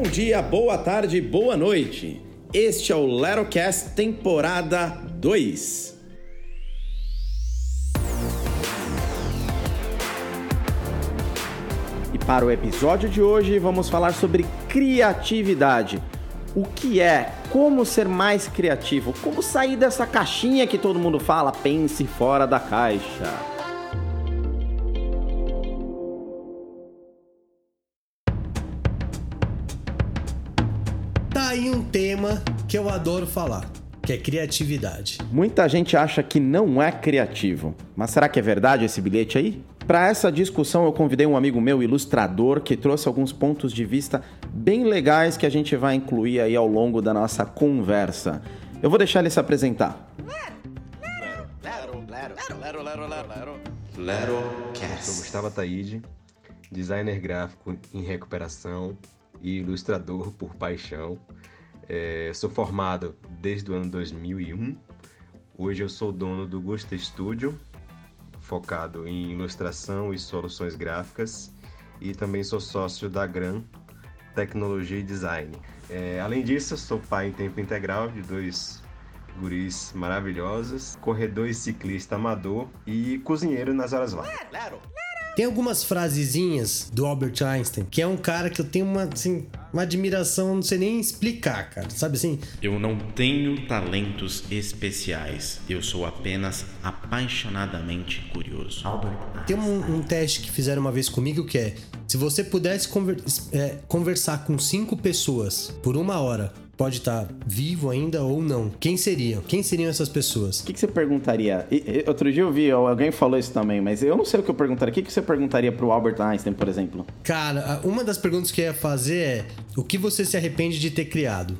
Bom dia, boa tarde, boa noite. Este é o Lerocast temporada 2. E para o episódio de hoje, vamos falar sobre criatividade. O que é? Como ser mais criativo? Como sair dessa caixinha que todo mundo fala? Pense fora da caixa. Um tema que eu adoro falar, que é criatividade. Muita gente acha que não é criativo, mas será que é verdade esse bilhete aí? Para essa discussão, eu convidei um amigo meu, ilustrador, que trouxe alguns pontos de vista bem legais que a gente vai incluir aí ao longo da nossa conversa. Eu vou deixar ele se apresentar. Sou Gustavo Ataíde, designer gráfico em recuperação e ilustrador por paixão. É, sou formado desde o ano 2001. Hoje eu sou dono do Gusta Studio, focado em ilustração e soluções gráficas, e também sou sócio da Gran Tecnologia e Design. É, além disso, sou pai em tempo integral de dois guris maravilhosos, corredor e ciclista amador e cozinheiro nas horas vagas. Tem algumas frasezinhas do Albert Einstein, que é um cara que eu tenho uma, assim, uma admiração, não sei nem explicar, cara. Sabe assim? Eu não tenho talentos especiais. Eu sou apenas apaixonadamente curioso. Tem um, um teste que fizeram uma vez comigo que é: se você pudesse conver- é, conversar com cinco pessoas por uma hora, pode estar vivo ainda ou não. Quem seriam? Quem seriam essas pessoas? O que, que você perguntaria? E- outro dia eu vi, alguém falou isso também, mas eu não sei o que eu perguntaria. O que, que você perguntaria pro Albert Einstein, por exemplo? Cara, uma das perguntas que eu ia fazer é: o que você se arrepende de ter criado?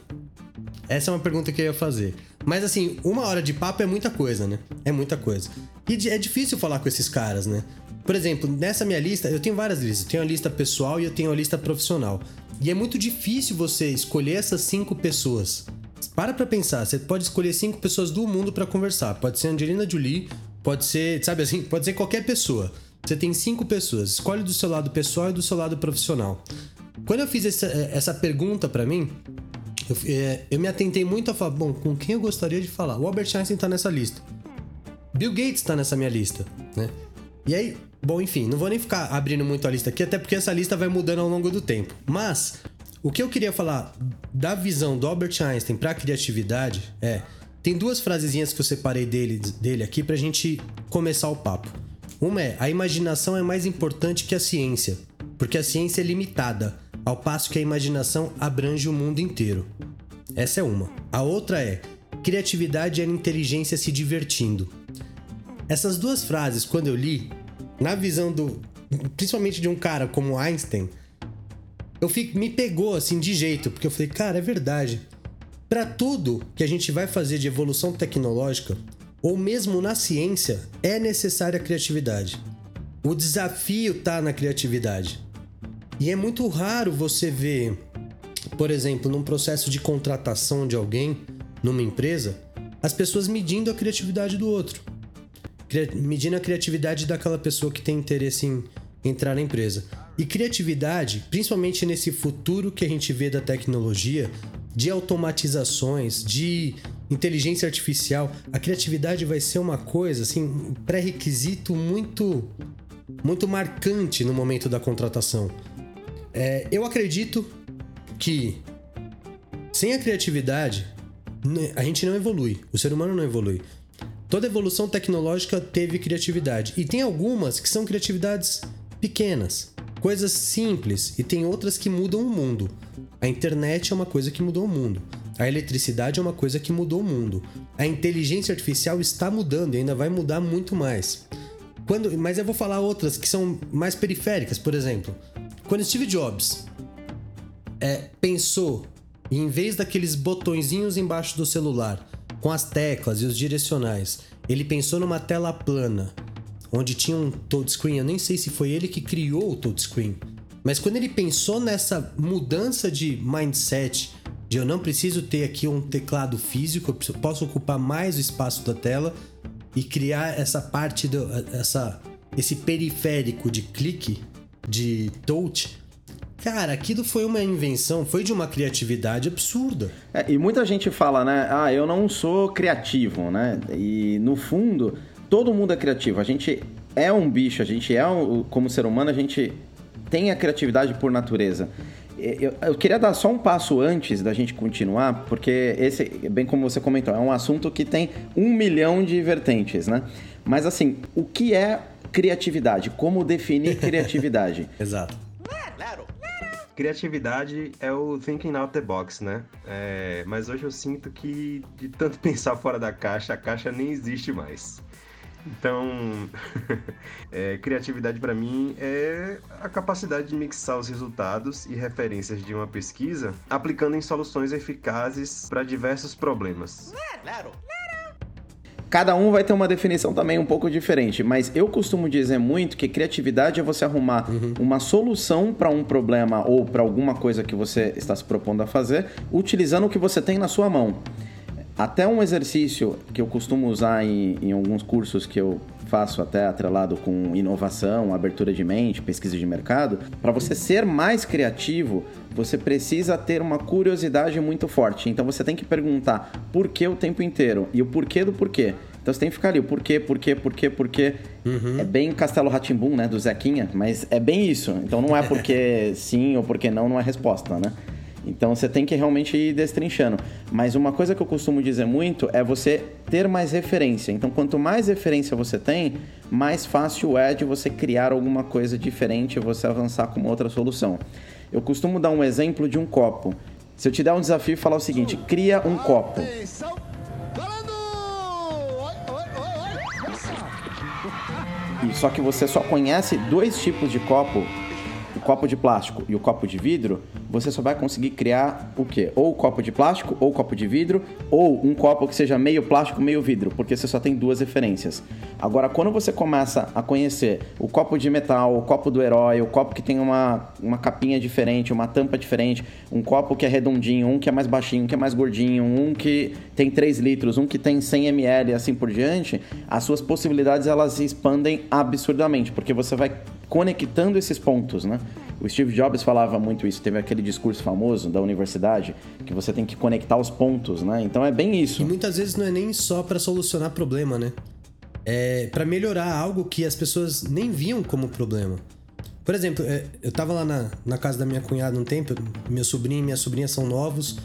Essa é uma pergunta que eu ia fazer. Mas assim, uma hora de papo é muita coisa, né? É muita coisa. E é difícil falar com esses caras, né? Por exemplo, nessa minha lista, eu tenho várias listas. Eu tenho a lista pessoal e eu tenho a lista profissional. E é muito difícil você escolher essas cinco pessoas. Para pra pensar, você pode escolher cinco pessoas do mundo pra conversar. Pode ser Angelina Jolie, pode ser, sabe assim, pode ser qualquer pessoa. Você tem cinco pessoas. Escolhe do seu lado pessoal e do seu lado profissional. Quando eu fiz essa, essa pergunta pra mim, eu, é, eu me atentei muito a falar, bom, com quem eu gostaria de falar? O Albert Einstein tá nessa lista. Bill Gates tá nessa minha lista, né? E aí, bom, enfim, não vou nem ficar abrindo muito a lista aqui, até porque essa lista vai mudando ao longo do tempo. Mas, o que eu queria falar da visão do Albert Einstein pra criatividade é. Tem duas frasezinhas que eu separei dele, dele aqui pra gente começar o papo. Uma é: a imaginação é mais importante que a ciência, porque a ciência é limitada, ao passo que a imaginação abrange o mundo inteiro. Essa é uma. A outra é: criatividade é a inteligência se divertindo. Essas duas frases, quando eu li, na visão do. principalmente de um cara como Einstein, eu fico, me pegou assim de jeito, porque eu falei, cara, é verdade. Para tudo que a gente vai fazer de evolução tecnológica, ou mesmo na ciência, é necessária a criatividade. O desafio tá na criatividade. E é muito raro você ver, por exemplo, num processo de contratação de alguém numa empresa, as pessoas medindo a criatividade do outro. Medindo a criatividade daquela pessoa que tem interesse em entrar na empresa. E criatividade, principalmente nesse futuro que a gente vê da tecnologia, de automatizações, de inteligência artificial, a criatividade vai ser uma coisa, assim, um pré-requisito muito, muito marcante no momento da contratação. É, eu acredito que sem a criatividade a gente não evolui, o ser humano não evolui. Toda evolução tecnológica teve criatividade e tem algumas que são criatividades pequenas, coisas simples e tem outras que mudam o mundo. A internet é uma coisa que mudou o mundo. A eletricidade é uma coisa que mudou o mundo. A inteligência artificial está mudando e ainda vai mudar muito mais. Quando, mas eu vou falar outras que são mais periféricas, por exemplo. Quando Steve Jobs é, pensou em vez daqueles botõezinhos embaixo do celular, com as teclas e os direcionais, ele pensou numa tela plana, onde tinha um touchscreen. Eu nem sei se foi ele que criou o touchscreen, mas quando ele pensou nessa mudança de mindset, de eu não preciso ter aqui um teclado físico, eu posso ocupar mais o espaço da tela e criar essa parte do essa esse periférico de clique, de touch, Cara, aquilo foi uma invenção, foi de uma criatividade absurda. É, e muita gente fala, né? Ah, eu não sou criativo, né? E no fundo, todo mundo é criativo. A gente é um bicho, a gente é um, como ser humano, a gente tem a criatividade por natureza. Eu, eu, queria dar só um passo antes da gente continuar, porque esse, bem como você comentou, é um assunto que tem um milhão de vertentes, né? Mas assim, o que é criatividade? Como definir criatividade? Exato. Criatividade é o thinking out the box, né? É, mas hoje eu sinto que de tanto pensar fora da caixa, a caixa nem existe mais. Então, é, criatividade para mim é a capacidade de mixar os resultados e referências de uma pesquisa aplicando em soluções eficazes para diversos problemas. Cada um vai ter uma definição também um pouco diferente, mas eu costumo dizer muito que criatividade é você arrumar uhum. uma solução para um problema ou para alguma coisa que você está se propondo a fazer, utilizando o que você tem na sua mão. Até um exercício que eu costumo usar em, em alguns cursos que eu faço até atrelado com inovação, abertura de mente, pesquisa de mercado, para você ser mais criativo, você precisa ter uma curiosidade muito forte. Então você tem que perguntar por que o tempo inteiro e o porquê do porquê. Então você tem que ficar ali, o porquê, porquê, porquê, porquê. Uhum. É bem Castelo Ratimbum, né, do Zequinha, mas é bem isso. Então não é porque sim ou porque não, não é resposta, né? Então você tem que realmente ir destrinchando. Mas uma coisa que eu costumo dizer muito é você ter mais referência. Então quanto mais referência você tem, mais fácil é de você criar alguma coisa diferente você avançar com outra solução. Eu costumo dar um exemplo de um copo. Se eu te der um desafio e falar o seguinte, cria um copo. E só que você só conhece dois tipos de copo copo de plástico e o copo de vidro, você só vai conseguir criar o quê? Ou copo de plástico, ou copo de vidro, ou um copo que seja meio plástico, meio vidro, porque você só tem duas referências. Agora, quando você começa a conhecer o copo de metal, o copo do herói, o copo que tem uma, uma capinha diferente, uma tampa diferente, um copo que é redondinho, um que é mais baixinho, um que é mais gordinho, um que tem 3 litros, um que tem 100 ml e assim por diante, as suas possibilidades elas se expandem absurdamente, porque você vai conectando esses pontos, né? O Steve Jobs falava muito isso, teve aquele discurso famoso da universidade que você tem que conectar os pontos, né? Então é bem isso. E muitas vezes não é nem só para solucionar problema, né? É para melhorar algo que as pessoas nem viam como problema. Por exemplo, é, eu tava lá na, na casa da minha cunhada um tempo, meu sobrinho e minha sobrinha são novos,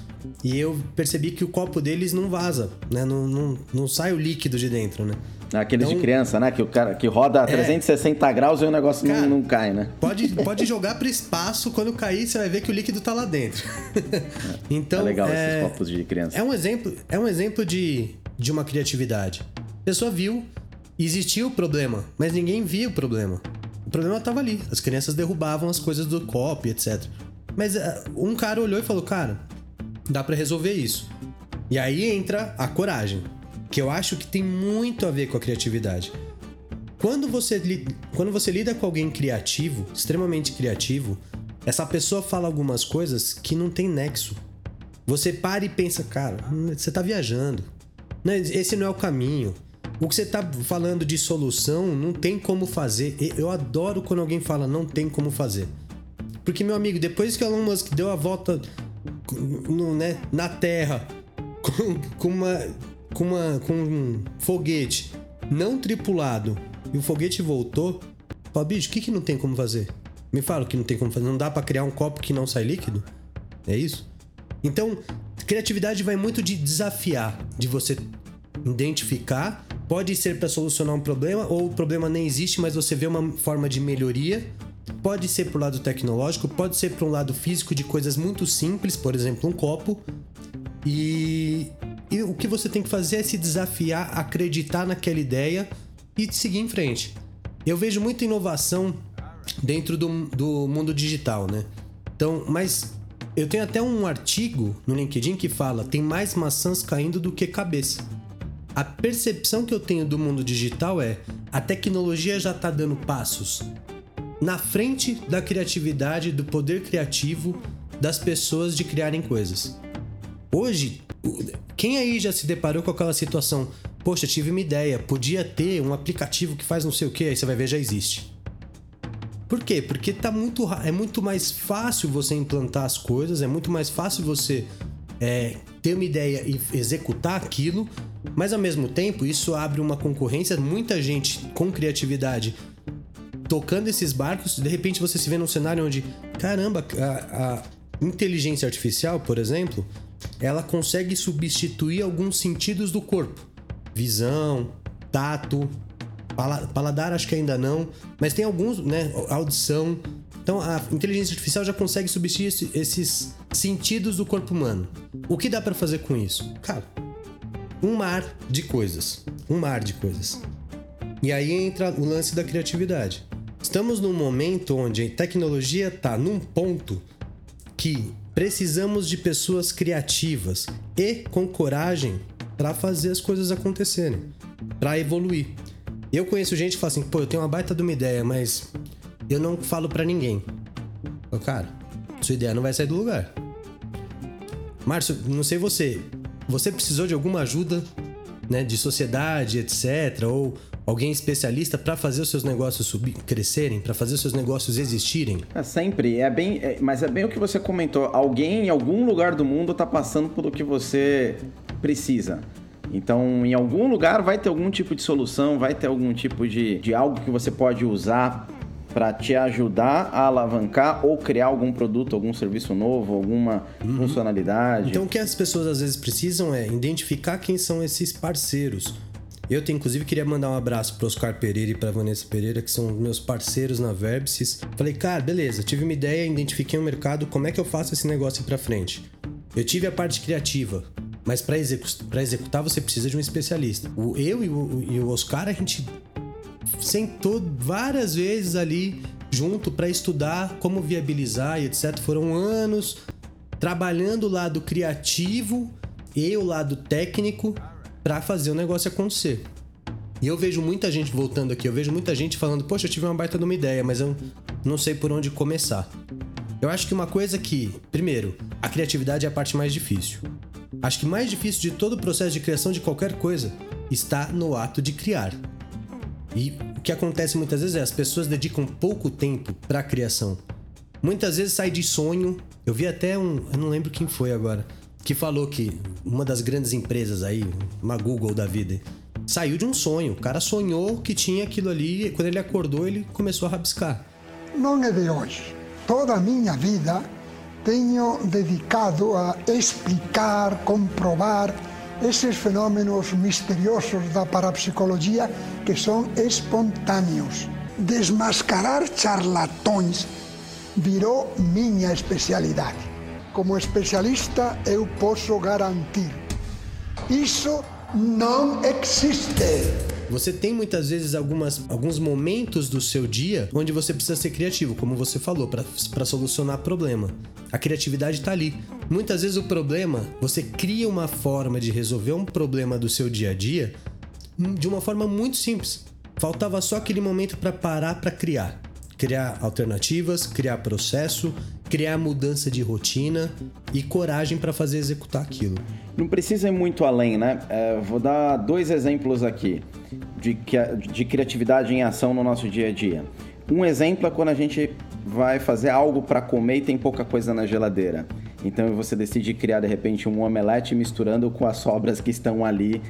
e eu percebi que o copo deles não vaza, né? Não, não, não sai o líquido de dentro, né? Aqueles então, de criança, né? Que o cara que roda a 360 é, graus e o negócio cara, não, não, cai, né? Pode, pode jogar para espaço, quando cair, você vai ver que o líquido tá lá dentro. então, é legal é, esses copos de criança. É um exemplo, é um exemplo de, de uma criatividade. A pessoa viu, existia o problema, mas ninguém via o problema. O problema tava ali. As crianças derrubavam as coisas do copo, etc. Mas uh, um cara olhou e falou: Cara, dá para resolver isso. E aí entra a coragem que eu acho que tem muito a ver com a criatividade. Quando você, quando você lida com alguém criativo, extremamente criativo, essa pessoa fala algumas coisas que não tem nexo. Você para e pensa, cara, você tá viajando. Esse não é o caminho. O que você tá falando de solução não tem como fazer. Eu adoro quando alguém fala não tem como fazer. Porque, meu amigo, depois que o Elon Musk deu a volta no, né, na Terra com, com uma com, uma, com um foguete não tripulado e o foguete voltou, fala, bicho, o que, que não tem como fazer? Me fala o que não tem como fazer. Não dá para criar um copo que não sai líquido? É isso? Então, criatividade vai muito de desafiar, de você identificar. Pode ser para solucionar um problema, ou o problema nem existe, mas você vê uma forma de melhoria. Pode ser pro lado tecnológico, pode ser para um lado físico de coisas muito simples, por exemplo, um copo. E o que você tem que fazer é se desafiar, acreditar naquela ideia e seguir em frente. Eu vejo muita inovação dentro do, do mundo digital, né? Então, mas eu tenho até um artigo no LinkedIn que fala: tem mais maçãs caindo do que cabeça. A percepção que eu tenho do mundo digital é: a tecnologia já está dando passos na frente da criatividade, do poder criativo das pessoas de criarem coisas. Hoje, quem aí já se deparou com aquela situação? Poxa, tive uma ideia, podia ter um aplicativo que faz não sei o que, aí você vai ver, já existe. Por quê? Porque tá muito, é muito mais fácil você implantar as coisas, é muito mais fácil você é, ter uma ideia e executar aquilo, mas ao mesmo tempo isso abre uma concorrência, muita gente com criatividade tocando esses barcos, de repente você se vê num cenário onde, caramba, a, a inteligência artificial, por exemplo, ela consegue substituir alguns sentidos do corpo. Visão, tato, paladar acho que ainda não, mas tem alguns, né, audição. Então a inteligência artificial já consegue substituir esses sentidos do corpo humano. O que dá para fazer com isso? Cara, um mar de coisas, um mar de coisas. E aí entra o lance da criatividade. Estamos num momento onde a tecnologia está num ponto que precisamos de pessoas criativas e com coragem para fazer as coisas acontecerem, para evoluir. Eu conheço gente que fala assim: pô, eu tenho uma baita de uma ideia, mas eu não falo para ninguém. Eu, cara, sua ideia não vai sair do lugar. Márcio, não sei você, você precisou de alguma ajuda, né, de sociedade, etc, ou alguém especialista para fazer os seus negócios subir, crescerem, para fazer os seus negócios existirem? É sempre, é bem, é, mas é bem o que você comentou. Alguém em algum lugar do mundo está passando pelo que você precisa. Então, em algum lugar vai ter algum tipo de solução, vai ter algum tipo de, de algo que você pode usar para te ajudar a alavancar ou criar algum produto, algum serviço novo, alguma uhum. funcionalidade. Então, o que as pessoas às vezes precisam é identificar quem são esses parceiros eu, tenho, inclusive, queria mandar um abraço para Oscar Pereira e para Vanessa Pereira, que são meus parceiros na Verbsys. Falei, cara, beleza, tive uma ideia, identifiquei um mercado, como é que eu faço esse negócio para frente? Eu tive a parte criativa, mas para execu executar você precisa de um especialista. O, eu e o, e o Oscar, a gente sentou várias vezes ali junto para estudar como viabilizar e etc. Foram anos trabalhando o lado criativo e o lado técnico para fazer o negócio acontecer. E eu vejo muita gente voltando aqui, eu vejo muita gente falando, poxa, eu tive uma baita de uma ideia, mas eu não sei por onde começar. Eu acho que uma coisa que, primeiro, a criatividade é a parte mais difícil. Acho que mais difícil de todo o processo de criação de qualquer coisa está no ato de criar. E o que acontece muitas vezes é as pessoas dedicam pouco tempo para a criação. Muitas vezes sai de sonho. Eu vi até um, eu não lembro quem foi agora, que falou que uma das grandes empresas aí, uma Google da vida, saiu de um sonho. O cara sonhou que tinha aquilo ali e quando ele acordou, ele começou a rabiscar. Não é de hoje. Toda a minha vida tenho dedicado a explicar, comprovar esses fenômenos misteriosos da parapsicologia que são espontâneos. Desmascarar charlatões virou minha especialidade como especialista, eu posso garantir: isso não existe. Você tem muitas vezes algumas, alguns momentos do seu dia onde você precisa ser criativo, como você falou, para solucionar problema. A criatividade está ali. Muitas vezes o problema, você cria uma forma de resolver um problema do seu dia a dia de uma forma muito simples. Faltava só aquele momento para parar para criar. Criar alternativas, criar processo, criar mudança de rotina e coragem para fazer executar aquilo. Não precisa ir muito além, né? É, vou dar dois exemplos aqui de, de criatividade em ação no nosso dia a dia. Um exemplo é quando a gente vai fazer algo para comer e tem pouca coisa na geladeira. Então você decide criar de repente um omelete misturando com as sobras que estão ali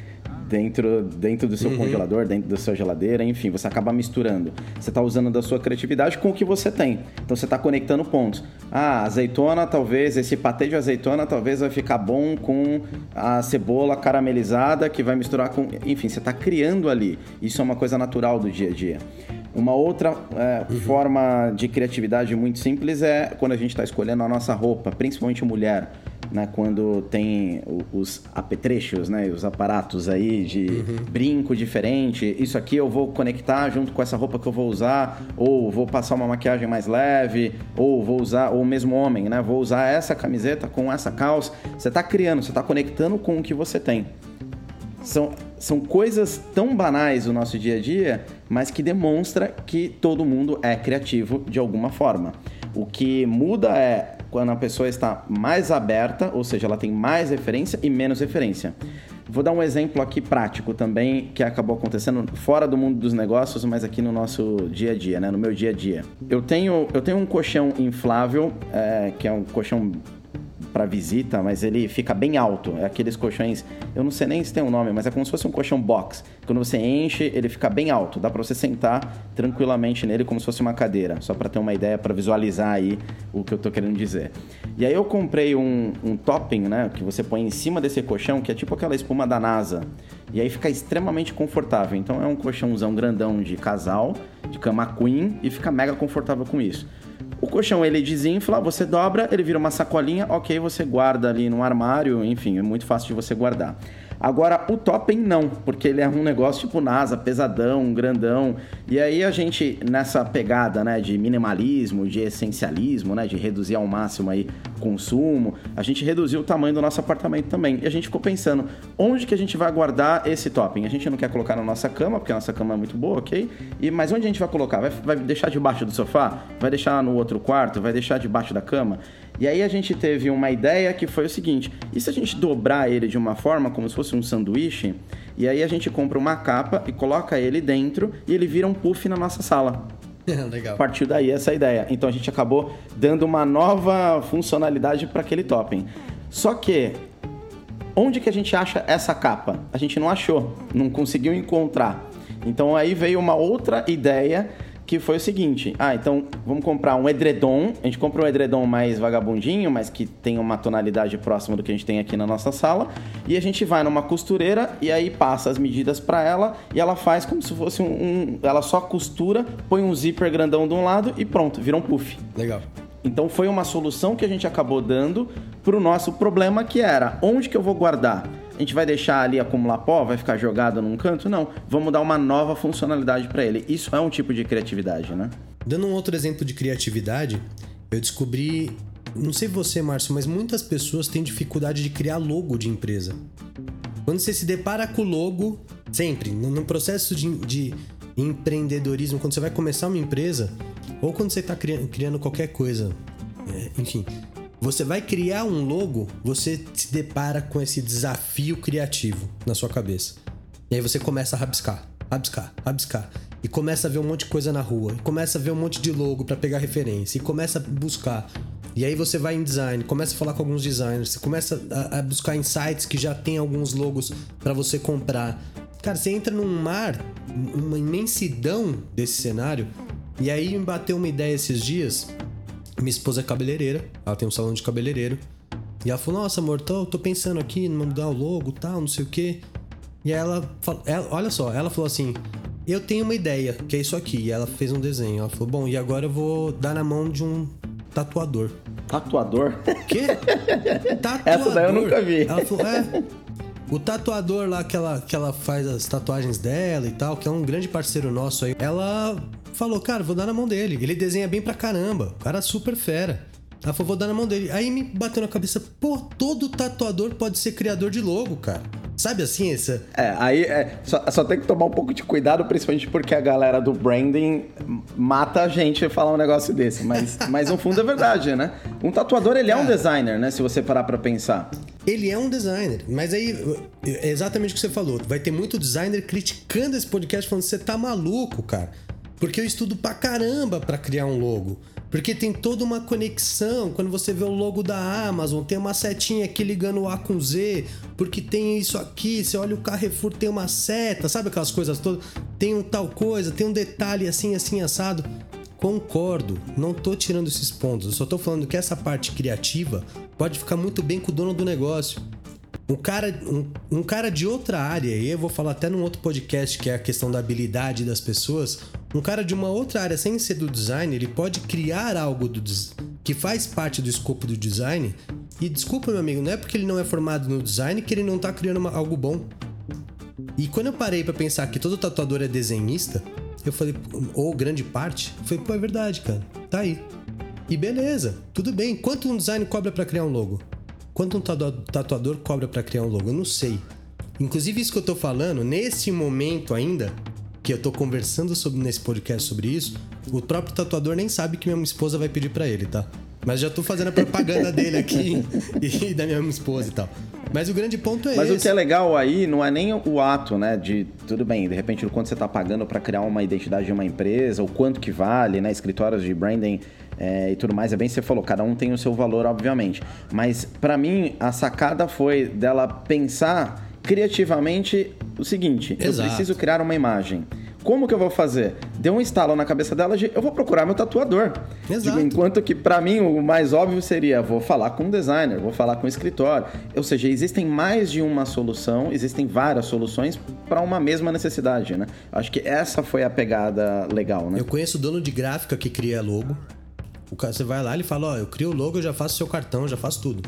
dentro, dentro do seu uhum. congelador, dentro da sua geladeira, enfim, você acaba misturando. Você está usando da sua criatividade com o que você tem. Então você está conectando pontos. Ah, azeitona, talvez, esse patê de azeitona talvez vai ficar bom com a cebola caramelizada que vai misturar com. Enfim, você está criando ali. Isso é uma coisa natural do dia a dia. Uma outra é, uhum. forma de criatividade muito simples é quando a gente está escolhendo a nossa roupa, principalmente mulher né, quando tem os apetrechos, né, os aparatos aí de uhum. brinco diferente. Isso aqui eu vou conectar junto com essa roupa que eu vou usar, ou vou passar uma maquiagem mais leve, ou vou usar, ou mesmo homem, né, vou usar essa camiseta com essa calça. Você está criando, você está conectando com o que você tem. São, são coisas tão banais do nosso dia a dia, mas que demonstra que todo mundo é criativo de alguma forma. O que muda é quando a pessoa está mais aberta, ou seja, ela tem mais referência e menos referência. Vou dar um exemplo aqui prático também, que acabou acontecendo fora do mundo dos negócios, mas aqui no nosso dia a dia, né? No meu dia a dia. Eu tenho, eu tenho um colchão inflável, é, que é um colchão para visita, mas ele fica bem alto. É aqueles colchões, eu não sei nem se tem um nome, mas é como se fosse um colchão box. Quando você enche, ele fica bem alto. Dá para você sentar tranquilamente nele como se fosse uma cadeira, só para ter uma ideia, para visualizar aí o que eu tô querendo dizer. E aí eu comprei um, um topping, né, que você põe em cima desse colchão, que é tipo aquela espuma da NASA. E aí fica extremamente confortável. Então é um colchãozão grandão de casal, de cama queen, e fica mega confortável com isso. O colchão ele desinfla, você dobra, ele vira uma sacolinha, ok, você guarda ali no armário, enfim, é muito fácil de você guardar. Agora, o topping não, porque ele é um negócio tipo NASA, pesadão, grandão. E aí a gente, nessa pegada, né, de minimalismo, de essencialismo, né, de reduzir ao máximo aí consumo, a gente reduziu o tamanho do nosso apartamento também. E a gente ficou pensando, onde que a gente vai guardar esse topping? A gente não quer colocar na nossa cama, porque a nossa cama é muito boa, ok? E, mas onde a gente vai colocar? Vai, vai deixar debaixo do sofá? Vai deixar no outro quarto? Vai deixar debaixo da cama? E aí a gente teve uma ideia que foi o seguinte: e se a gente dobrar ele de uma forma como se fosse um sanduíche? E aí a gente compra uma capa e coloca ele dentro e ele vira um puff na nossa sala. Legal. Partiu daí essa ideia. Então a gente acabou dando uma nova funcionalidade para aquele topping. Só que onde que a gente acha essa capa? A gente não achou, não conseguiu encontrar. Então aí veio uma outra ideia que foi o seguinte: ah, então vamos comprar um edredom. A gente compra um edredom mais vagabundinho, mas que tem uma tonalidade próxima do que a gente tem aqui na nossa sala. E a gente vai numa costureira e aí passa as medidas para ela e ela faz como se fosse um, um, Ela só costura, põe um zíper grandão de um lado e pronto, vira um puff. Legal. Então foi uma solução que a gente acabou dando para o nosso problema que era onde que eu vou guardar? A gente vai deixar ali acumular pó, vai ficar jogado num canto? Não, vamos dar uma nova funcionalidade para ele. Isso é um tipo de criatividade, né? Dando um outro exemplo de criatividade, eu descobri, não sei você, Márcio, mas muitas pessoas têm dificuldade de criar logo de empresa. Quando você se depara com o logo, sempre, no processo de, de empreendedorismo, quando você vai começar uma empresa, ou quando você está criando qualquer coisa, é, enfim, você vai criar um logo, você se depara com esse desafio criativo na sua cabeça. E aí você começa a rabiscar, rabiscar, rabiscar. E começa a ver um monte de coisa na rua. E começa a ver um monte de logo para pegar referência. E começa a buscar. E aí você vai em design, começa a falar com alguns designers, você começa a, a buscar em sites que já tem alguns logos para você comprar. Cara, você entra num mar, uma imensidão desse cenário. E aí me bateu uma ideia esses dias minha esposa é cabeleireira, ela tem um salão de cabeleireiro. E ela falou: Nossa, amor, tô, tô pensando aqui em mudar o logo tal, não sei o quê. E aí ela, ela, olha só, ela falou assim: Eu tenho uma ideia, que é isso aqui. E ela fez um desenho. Ela falou: Bom, e agora eu vou dar na mão de um tatuador. Tatuador? Quê? Tatuador. Essa daí eu nunca vi. Ela falou: É. O tatuador lá que ela, que ela faz as tatuagens dela e tal, que é um grande parceiro nosso aí, ela falou, cara, vou dar na mão dele. Ele desenha bem pra caramba. O cara é super fera. Ela falou, vou dar na mão dele. Aí me bateu na cabeça, pô, todo tatuador pode ser criador de logo, cara. Sabe assim, essa. É, aí é, só, só, tem que tomar um pouco de cuidado, principalmente porque a galera do branding mata a gente falar um negócio desse. Mas, mas no fundo é verdade, né? Um tatuador, ele é, é um designer, né? Se você parar pra pensar. Ele é um designer, mas aí é exatamente o que você falou. Vai ter muito designer criticando esse podcast, falando: você tá maluco, cara. Porque eu estudo pra caramba pra criar um logo. Porque tem toda uma conexão. Quando você vê o logo da Amazon, tem uma setinha aqui ligando o A com Z. Porque tem isso aqui. Você olha o Carrefour, tem uma seta. Sabe aquelas coisas todas? Tem um tal coisa, tem um detalhe assim, assim, assado. Concordo, não tô tirando esses pontos. Eu só tô falando que essa parte criativa pode ficar muito bem com o dono do negócio. Um cara, um, um, cara de outra área, e eu vou falar até num outro podcast que é a questão da habilidade das pessoas. Um cara de uma outra área, sem ser do design, ele pode criar algo do que faz parte do escopo do design. E desculpa, meu amigo, não é porque ele não é formado no design que ele não tá criando uma, algo bom. E quando eu parei para pensar que todo tatuador é desenhista, eu falei, ou grande parte, falei, pô, é verdade, cara, tá aí. E beleza, tudo bem. Quanto um design cobra para criar um logo? Quanto um tatuador cobra para criar um logo? Eu não sei. Inclusive, isso que eu tô falando, nesse momento ainda, que eu tô conversando sobre, nesse podcast sobre isso, o próprio tatuador nem sabe que minha esposa vai pedir para ele, tá? Mas já tô fazendo a propaganda dele aqui e da minha esposa e tal. Mas o grande ponto é Mas esse. o que é legal aí não é nem o ato, né? De tudo bem, de repente, o quanto você está pagando para criar uma identidade de uma empresa, o quanto que vale, né? Escritórios de branding é, e tudo mais. É bem que você falou, cada um tem o seu valor, obviamente. Mas para mim, a sacada foi dela pensar criativamente o seguinte: Exato. eu preciso criar uma imagem. Como que eu vou fazer? Deu um estalo na cabeça dela de eu vou procurar meu tatuador. Exato. Digo, enquanto que para mim o mais óbvio seria vou falar com um designer, vou falar com um escritório. Ou seja, existem mais de uma solução, existem várias soluções para uma mesma necessidade, né? Acho que essa foi a pegada legal, né? Eu conheço o dono de gráfica que cria logo. O cara, você vai lá, ele fala, ó, eu crio o logo, eu já faço seu cartão, já faço tudo.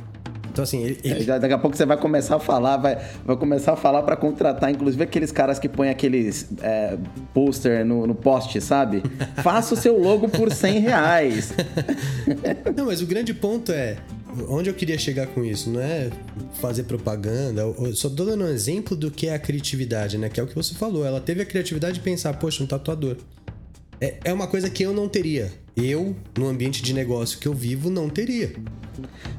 Então assim, ele, ele- já- Daqui a pouco você vai começar a falar, vai, vai começar a falar para contratar, inclusive aqueles caras que põem aqueles é, pôster no, no poste, sabe? Faça o seu logo por 100 reais. Não, mas o grande ponto é. Onde eu queria chegar com isso? Não é fazer propaganda. Eu só tô dando um exemplo do que é a criatividade, né? Que é o que você falou. Ela teve a criatividade de pensar, poxa, um tatuador. É, é uma coisa que eu não teria. Eu, no ambiente de negócio que eu vivo, não teria.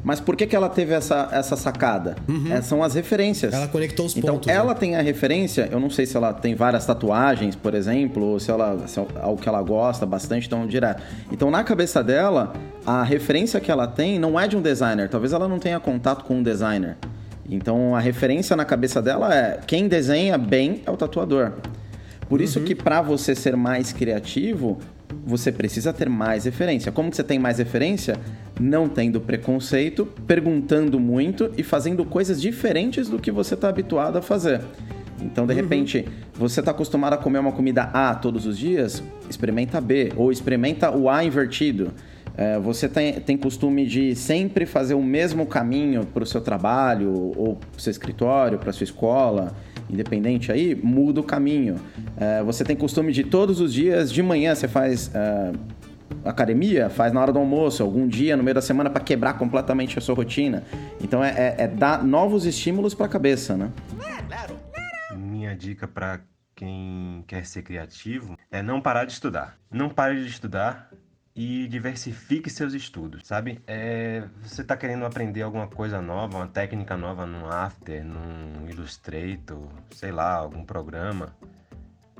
Mas por que, que ela teve essa, essa sacada? É, são as referências. Ela conectou os então, pontos, ela né? tem a referência, eu não sei se ela tem várias tatuagens, por exemplo, ou se ela se é algo que ela gosta bastante, então direto. Então, na cabeça dela, a referência que ela tem não é de um designer. Talvez ela não tenha contato com um designer. Então, a referência na cabeça dela é quem desenha bem é o tatuador. Por isso que para você ser mais criativo, você precisa ter mais referência. Como que você tem mais referência? Não tendo preconceito, perguntando muito e fazendo coisas diferentes do que você está habituado a fazer. Então, de repente, você está acostumado a comer uma comida A todos os dias, experimenta B, ou experimenta o A invertido. É, você tem, tem costume de sempre fazer o mesmo caminho para o seu trabalho, ou para o seu escritório, para sua escola, independente aí, muda o caminho. É, você tem costume de todos os dias, de manhã você faz é, academia, faz na hora do almoço, algum dia no meio da semana para quebrar completamente a sua rotina. Então é, é- é dar novos estímulos para a cabeça, né? Minha dica para quem quer ser criativo é não parar de estudar. Não pare de estudar e diversifique seus estudos, sabe? É, você está querendo aprender alguma coisa nova, uma técnica nova num After, num Illustrator, sei lá, algum programa.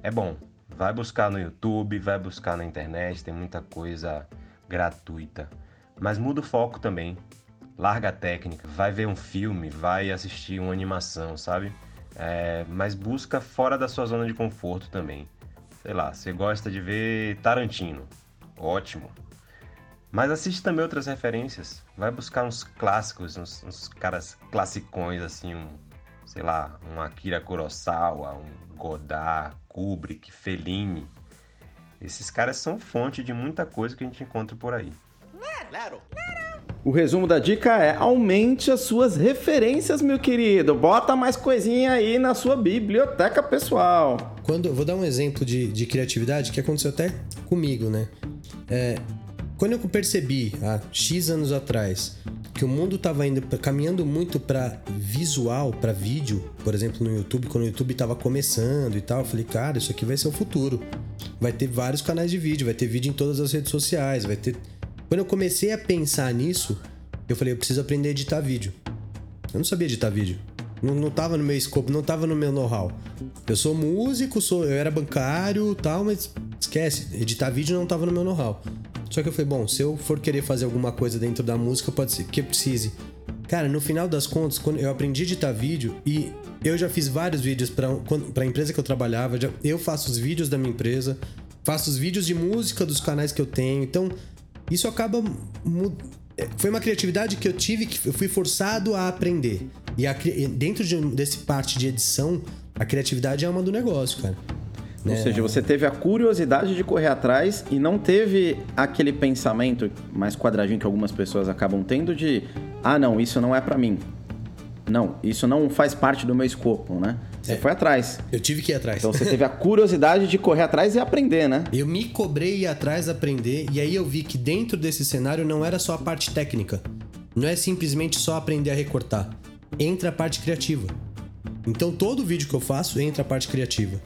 É bom. Vai buscar no YouTube, vai buscar na internet, tem muita coisa gratuita. Mas muda o foco também. Larga a técnica, vai ver um filme, vai assistir uma animação, sabe? É, mas busca fora da sua zona de conforto também. Sei lá, você gosta de ver Tarantino. Ótimo. Mas assiste também outras referências. Vai buscar uns clássicos, uns, uns caras classicões, assim, um, sei lá, um Akira Kurosawa, um Godard, Kubrick, Fellini. Esses caras são fonte de muita coisa que a gente encontra por aí. O resumo da dica é: aumente as suas referências, meu querido. Bota mais coisinha aí na sua biblioteca pessoal. Quando, eu vou dar um exemplo de, de criatividade que aconteceu até comigo, né? É, quando eu percebi, há X anos atrás, que o mundo estava indo caminhando muito para visual, para vídeo, por exemplo, no YouTube, quando o YouTube estava começando e tal, eu falei, cara, isso aqui vai ser o futuro. Vai ter vários canais de vídeo, vai ter vídeo em todas as redes sociais, vai ter. Quando eu comecei a pensar nisso, eu falei, eu preciso aprender a editar vídeo. Eu não sabia editar vídeo. Não, não tava no meu escopo, não tava no meu know-how. Eu sou músico, sou, eu era bancário tal, mas esquece, editar vídeo não tava no meu know-how. Só que eu falei, bom, se eu for querer fazer alguma coisa dentro da música, pode ser que eu precise. Cara, no final das contas, quando eu aprendi a editar vídeo e eu já fiz vários vídeos para a empresa que eu trabalhava, já- eu faço os vídeos da minha empresa, faço os vídeos de música dos canais que eu tenho. Então, isso acaba é, foi uma criatividade que eu tive que eu fui forçado a aprender. E a dentro de, desse parte de edição, a criatividade é uma do negócio, cara. Ou É. seja, você teve a curiosidade de correr atrás e não teve aquele pensamento mais quadradinho que algumas pessoas acabam tendo de ah, não, isso não é pra mim. Não, isso não faz parte do meu escopo, né? Você É. foi atrás. Eu tive que ir atrás. Então você teve a curiosidade de correr atrás e aprender, né? Eu me cobrei ir atrás aprender e aí eu vi que dentro desse cenário não era só a parte técnica. Não é simplesmente só aprender a recortar. Entra a parte criativa. Então todo vídeo que eu faço entra a parte criativa.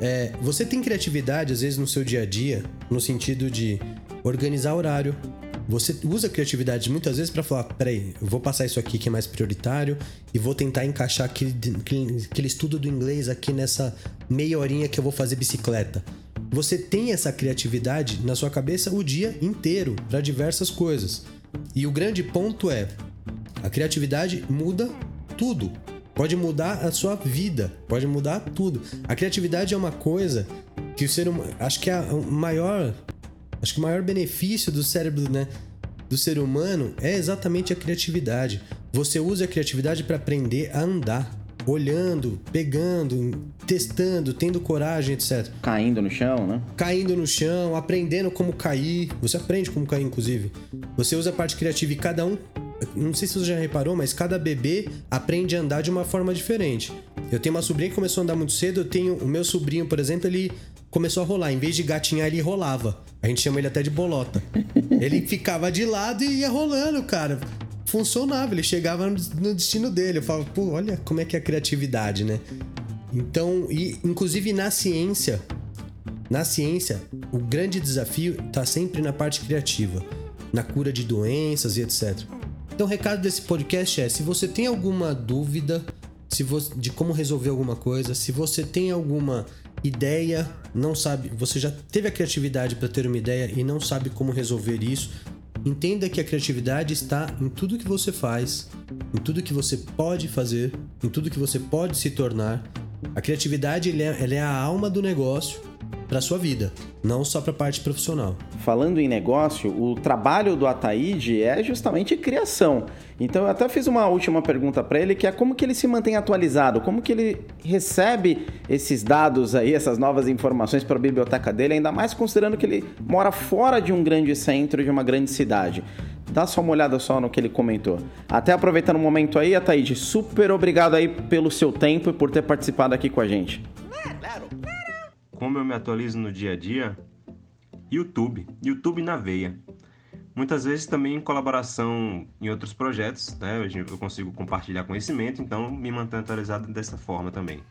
É, você tem criatividade às vezes no seu dia a dia, no sentido de organizar horário, Você usa criatividade muitas vezes para falar: peraí, eu vou passar isso aqui que é mais prioritário e vou tentar encaixar aquele, aquele estudo do inglês aqui nessa meia horinha que eu vou fazer bicicleta. Você tem essa criatividade na sua cabeça o dia inteiro para diversas coisas. E o grande ponto é: a criatividade muda tudo. Pode mudar a sua vida, pode mudar tudo. A criatividade é uma coisa que o ser humano. Acho que é o maior. Acho que o maior benefício do cérebro, né? Do ser humano é exatamente a criatividade. Você usa a criatividade para aprender a andar. Olhando, pegando, testando, tendo coragem, etc. Caindo no chão, né? Caindo no chão, aprendendo como cair. Você aprende como cair, inclusive. Você usa a parte criativa e cada um não sei se você já reparou, mas cada bebê aprende a andar de uma forma diferente. Eu tenho uma sobrinha que começou a andar muito cedo, eu tenho o meu sobrinho, por exemplo, ele começou a rolar. Em vez de gatinhar, ele rolava. A gente chama ele até de bolota. ele ficava de lado e ia rolando, cara. Funcionava, ele chegava no destino dele. Eu falava, pô, olha como é que é a criatividade, né? Então, e inclusive na ciência, na ciência, o grande desafio está sempre na parte criativa, na cura de doenças e etc. Então, o recado desse podcast é: se você tem alguma dúvida se você, de como resolver alguma coisa, se você tem alguma ideia, não sabe, você já teve a criatividade para ter uma ideia e não sabe como resolver isso, entenda que a criatividade está em tudo que você faz, em tudo que você pode fazer, em tudo que você pode se tornar. A criatividade é, ela é a alma do negócio para sua vida, não só para a parte profissional. Falando em negócio, o trabalho do Ataíde é justamente criação. Então eu até fiz uma última pergunta para ele, que é como que ele se mantém atualizado, como que ele recebe esses dados aí, essas novas informações para a biblioteca dele, ainda mais considerando que ele mora fora de um grande centro, de uma grande cidade. Dá só uma olhada só no que ele comentou. Até aproveitando o momento aí, Ataíde, super obrigado aí pelo seu tempo e por ter participado aqui com a gente. Como eu me atualizo no dia a dia? YouTube, YouTube na veia. Muitas vezes também em colaboração em outros projetos, né? Eu consigo compartilhar conhecimento, então me mantenho atualizado dessa forma também.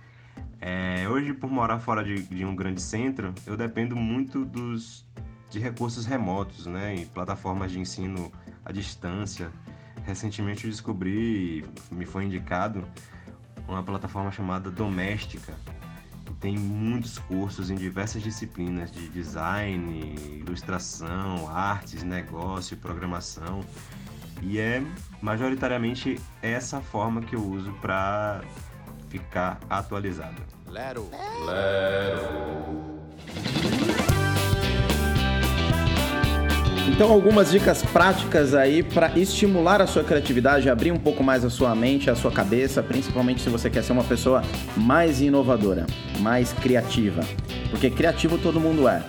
É, hoje, por morar fora de, de, um grande centro, eu dependo muito dos, de recursos remotos, né? E plataformas de ensino à distância. Recentemente eu descobri, me foi indicado, uma plataforma chamada Doméstica, tem muitos cursos em diversas disciplinas de design, ilustração, artes, negócio, programação. E é majoritariamente essa forma que eu uso para ficar atualizado. Lero. Lero. Então, algumas dicas práticas aí para estimular a sua criatividade, abrir um pouco mais a sua mente, a sua cabeça, principalmente se você quer ser uma pessoa mais inovadora, mais criativa. Porque criativo todo mundo é.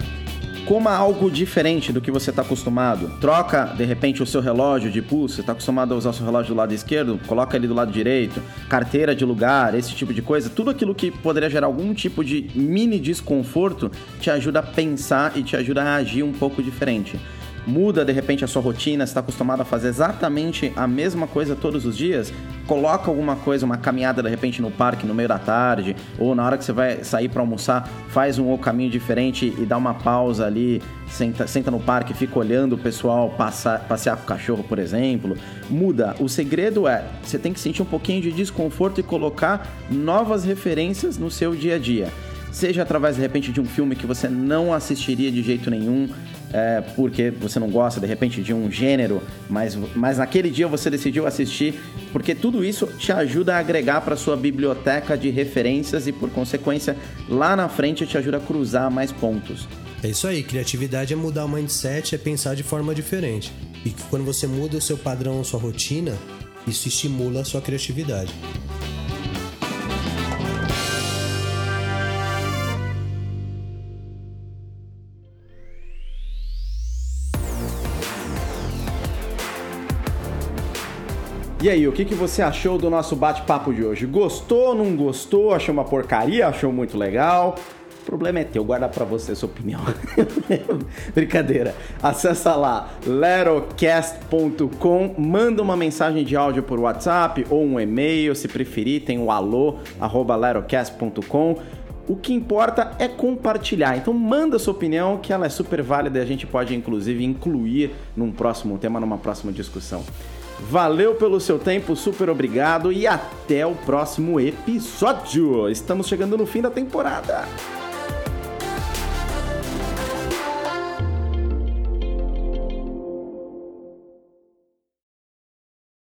Coma algo diferente do que você está acostumado. Troca, de repente, o seu relógio de pulso. Você está acostumado a usar o seu relógio do lado esquerdo? Coloca ele do lado direito. Carteira de lugar, esse tipo de coisa. Tudo aquilo que poderia gerar algum tipo de mini desconforto te ajuda a pensar e te ajuda a agir um pouco diferente muda de repente a sua rotina, está acostumado a fazer exatamente a mesma coisa todos os dias, coloca alguma coisa, uma caminhada de repente no parque no meio da tarde, ou na hora que você vai sair para almoçar, faz um caminho diferente e dá uma pausa ali, senta, senta no parque, fica olhando o pessoal passar, passear com o cachorro, por exemplo. Muda. O segredo é, você tem que sentir um pouquinho de desconforto e colocar novas referências no seu dia a dia seja através de repente de um filme que você não assistiria de jeito nenhum, é, porque você não gosta de repente de um gênero, mas, mas naquele dia você decidiu assistir, porque tudo isso te ajuda a agregar para sua biblioteca de referências e por consequência lá na frente te ajuda a cruzar mais pontos. É isso aí, criatividade é mudar o mindset, é pensar de forma diferente. E quando você muda o seu padrão, sua rotina, isso estimula a sua criatividade. E aí, o que, que você achou do nosso bate-papo de hoje? Gostou, não gostou? Achou uma porcaria? Achou muito legal? O problema é teu, guarda pra você a sua opinião. Brincadeira. Acessa lá lerocast.com, manda uma mensagem de áudio por WhatsApp ou um e-mail, se preferir, tem o alô, arroba lerocast.com O que importa é compartilhar. Então manda sua opinião, que ela é super válida e a gente pode inclusive incluir num próximo tema, numa próxima discussão. Valeu pelo seu tempo, super obrigado e até o próximo episódio. Estamos chegando no fim da temporada.